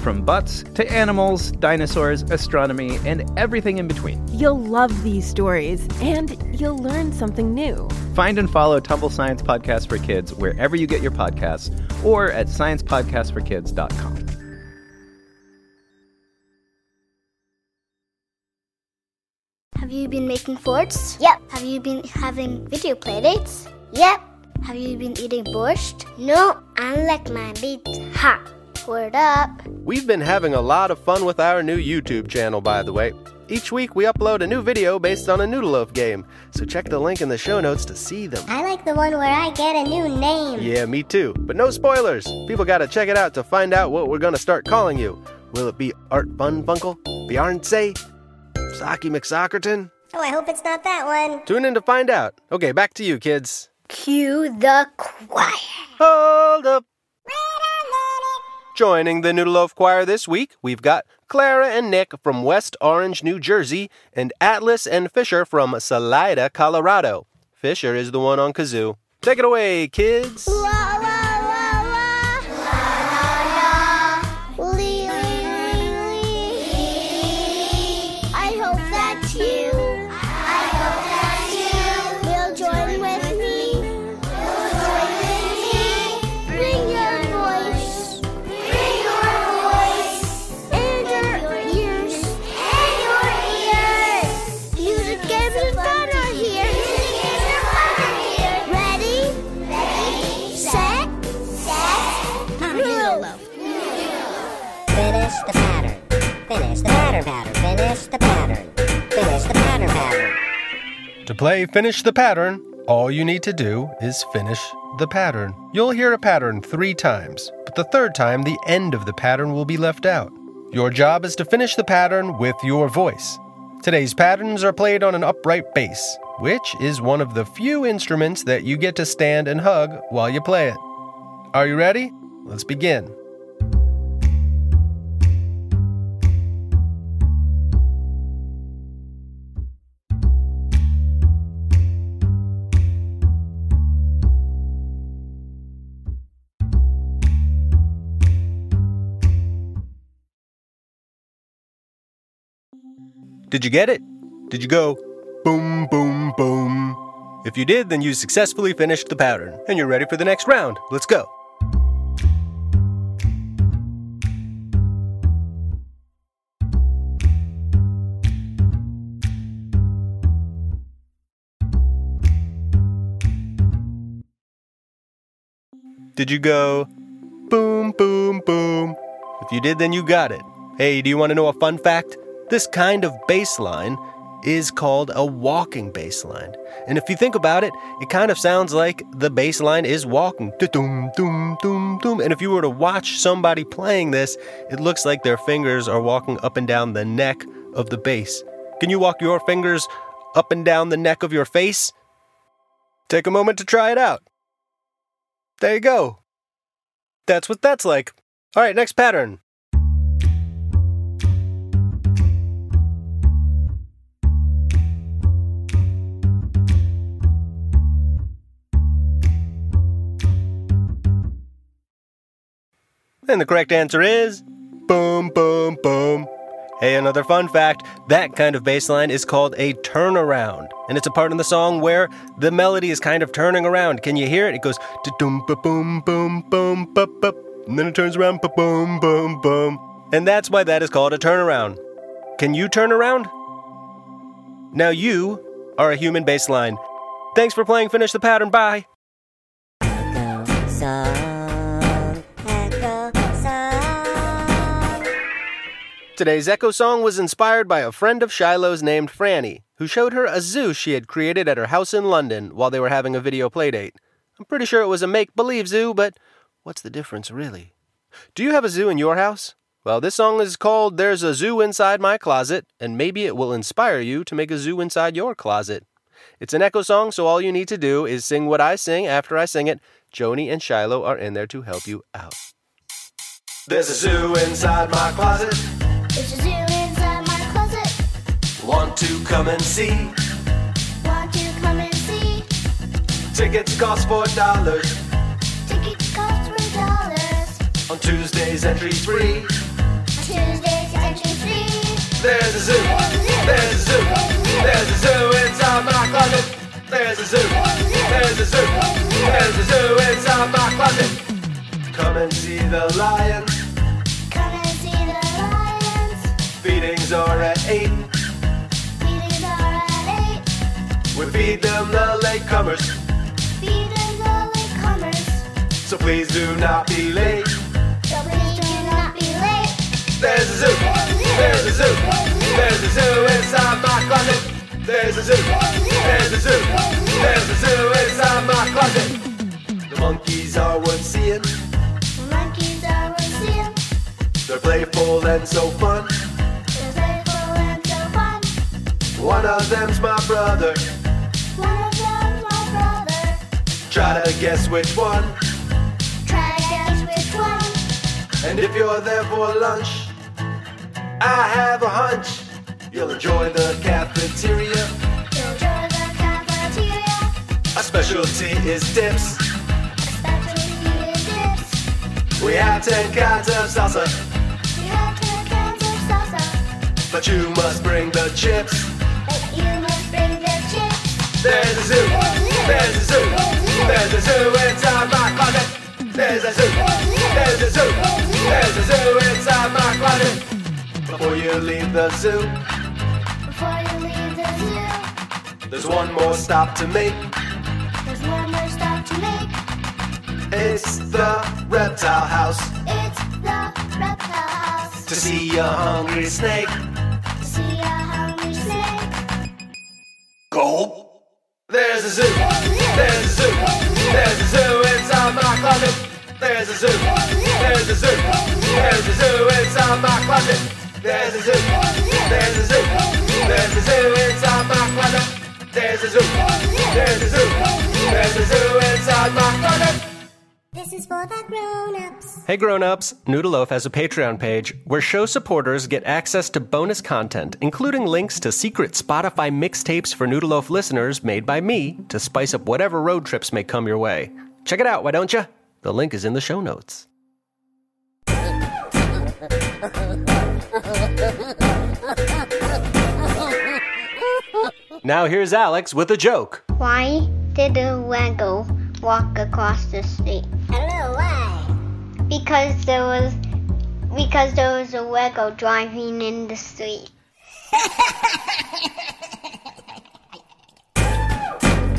from butts to animals, dinosaurs, astronomy, and everything in between. You'll love these stories, and you'll learn something new. Find and follow Tumble Science Podcast for Kids wherever you get your podcasts or at sciencepodcastforkids.com. Have you been making forts? Yep. Have you been having video playdates? Yep. Have you been eating borscht? No, I like my meat hot. Word up. We've been having a lot of fun with our new YouTube channel, by the way. Each week we upload a new video based on a Noodle Loaf game, so check the link in the show notes to see them. I like the one where I get a new name. Yeah, me too. But no spoilers. People gotta check it out to find out what we're gonna start calling you. Will it be Art Fun Funkle? Beyonce? Saki McSockerton? Oh, I hope it's not that one. Tune in to find out. Okay, back to you, kids. Cue the choir. Hold up. Joining the Noodle Loaf Choir this week, we've got Clara and Nick from West Orange, New Jersey, and Atlas and Fisher from Salida, Colorado. Fisher is the one on kazoo. Take it away, kids. Play Finish the Pattern, all you need to do is finish the pattern. You'll hear a pattern three times, but the third time, the end of the pattern will be left out. Your job is to finish the pattern with your voice. Today's patterns are played on an upright bass, which is one of the few instruments that you get to stand and hug while you play it. Are you ready? Let's begin. Did you get it? Did you go boom, boom, boom? If you did, then you successfully finished the pattern and you're ready for the next round. Let's go. Did you go boom, boom, boom? If you did, then you got it. Hey, do you want to know a fun fact? This kind of bass line is called a walking bass line. And if you think about it, it kind of sounds like the bass line is walking. Doom, doom, doom, doom. And if you were to watch somebody playing this, it looks like their fingers are walking up and down the neck of the bass. Can you walk your fingers up and down the neck of your face? Take a moment to try it out. There you go. That's what that's like. All right, next pattern. And the correct answer is boom, boom, boom. Hey, another fun fact that kind of bass line is called a turnaround. And it's a part in the song where the melody is kind of turning around. Can you hear it? It goes boom, boom, boom, ba ba. And then it turns around boom, boom, boom. And that's why that is called a turnaround. Can you turn around? Now you are a human bass line. Thanks for playing Finish the Pattern. Bye. Today's Echo Song was inspired by a friend of Shiloh's named Franny, who showed her a zoo she had created at her house in London while they were having a video playdate. I'm pretty sure it was a make believe zoo, but what's the difference really? Do you have a zoo in your house? Well, this song is called There's a Zoo Inside My Closet, and maybe it will inspire you to make a zoo inside your closet. It's an echo song, so all you need to do is sing what I sing after I sing it Joni and Shiloh are in there to help you out. There's a zoo inside my closet. There's a zoo inside my closet. Want to come and see? Want to come and see? Tickets cost four dollars. Tickets cost three dollars. On Tuesdays, entry free. Tuesdays entry free. There's a zoo. There's a zoo. There's a zoo inside my closet. There's a zoo. There's a zoo. There's a zoo inside my closet. Come and see the lions. We feed them the latecomers. Feeding the latecomers. So please do not be late. So please do not be late. There's a zoo. There's a zoo. There's a zoo inside my closet. There's a zoo. There's a zoo. There's a zoo inside my closet. The monkeys are worth seeing. The monkeys are worth seeing. They're playful and so fun. They're playful and so fun. One of them's my brother. Try to guess which one. Try to guess which one. And if you're there for lunch, I have a hunch. You'll enjoy the cafeteria. You'll enjoy the cafeteria. A specialty is dips. Especially dips. We have 10 kinds of salsa, We have ten cans of salsa. but you must bring the chips. But you must bring the chips. There's a zoo. There's a zoo. There's a zoo inside my closet. There's a zoo. There's a zoo. There's a zoo inside my closet. Before you leave the zoo, Before you leave the zoo, there's one more stop to make. there's one more stop to make. It's the reptile house It's the reptile house. to see a hungry snake. To see a hungry snake. Gulp. There's a zoo. There's a zoo. There's a zoo. There's a zoo. There's a zoo inside my closet. There's a zoo. There's a zoo. There's a zoo inside my closet. There's a zoo. There's a zoo. There's a zoo inside my closet. This is for the grown-ups. Hey grown-ups, Noodle Loaf has a Patreon page where show supporters get access to bonus content, including links to secret Spotify mixtapes for Noodle Loaf listeners made by me to spice up whatever road trips may come your way. Check it out, why don't you? The link is in the show notes. Now here's Alex with a joke. Why did a Waggle walk across the street? I don't know why. Because there was because there was a Waggle driving in the street.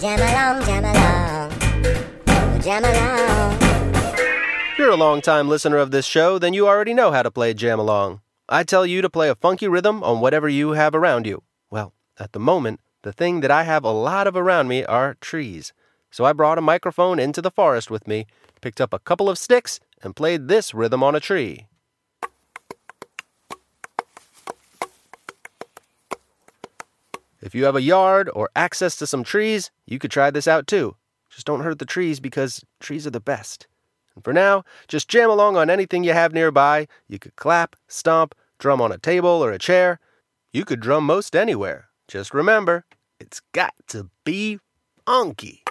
Jam along, jam along. Jam along. If you're a long-time listener of this show, then you already know how to play Jam Along. I tell you to play a funky rhythm on whatever you have around you. Well, at the moment, the thing that I have a lot of around me are trees. So I brought a microphone into the forest with me, picked up a couple of sticks, and played this rhythm on a tree. If you have a yard or access to some trees, you could try this out too. Just don't hurt the trees because trees are the best. And for now, just jam along on anything you have nearby. You could clap, stomp, drum on a table or a chair. You could drum most anywhere. Just remember, it's got to be funky.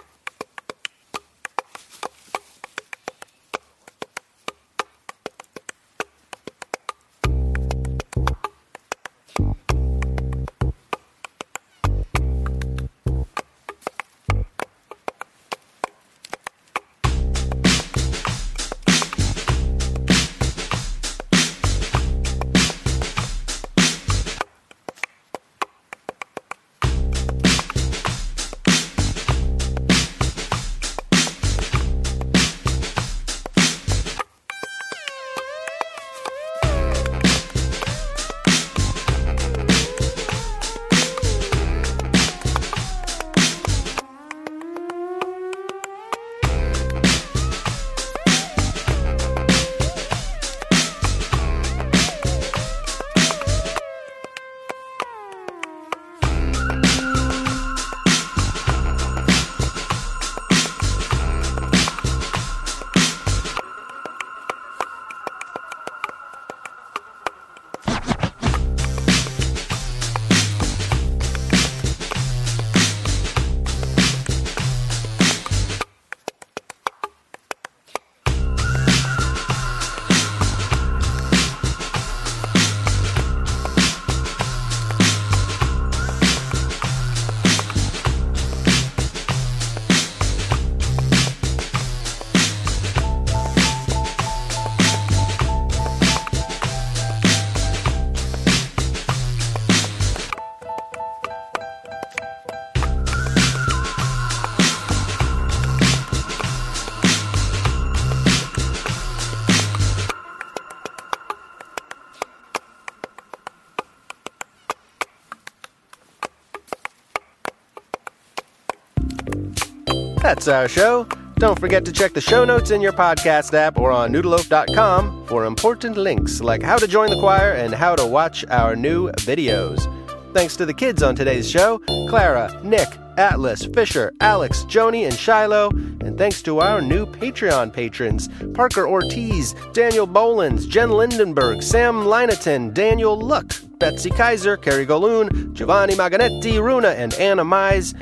That's our show. Don't forget to check the show notes in your podcast app or on noodleloaf.com for important links like how to join the choir and how to watch our new videos. Thanks to the kids on today's show Clara, Nick, Atlas, Fisher, Alex, Joni, and Shiloh. And thanks to our new Patreon patrons Parker Ortiz, Daniel Bolins, Jen Lindenberg, Sam Lineton, Daniel Luck, Betsy Kaiser, Carrie Goloon, Giovanni Maganetti, Runa, and Anna Mize.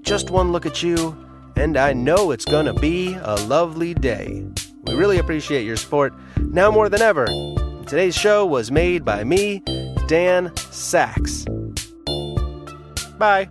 Just one look at you, and I know it's gonna be a lovely day. We really appreciate your support now more than ever. Today's show was made by me, Dan Saks. Bye.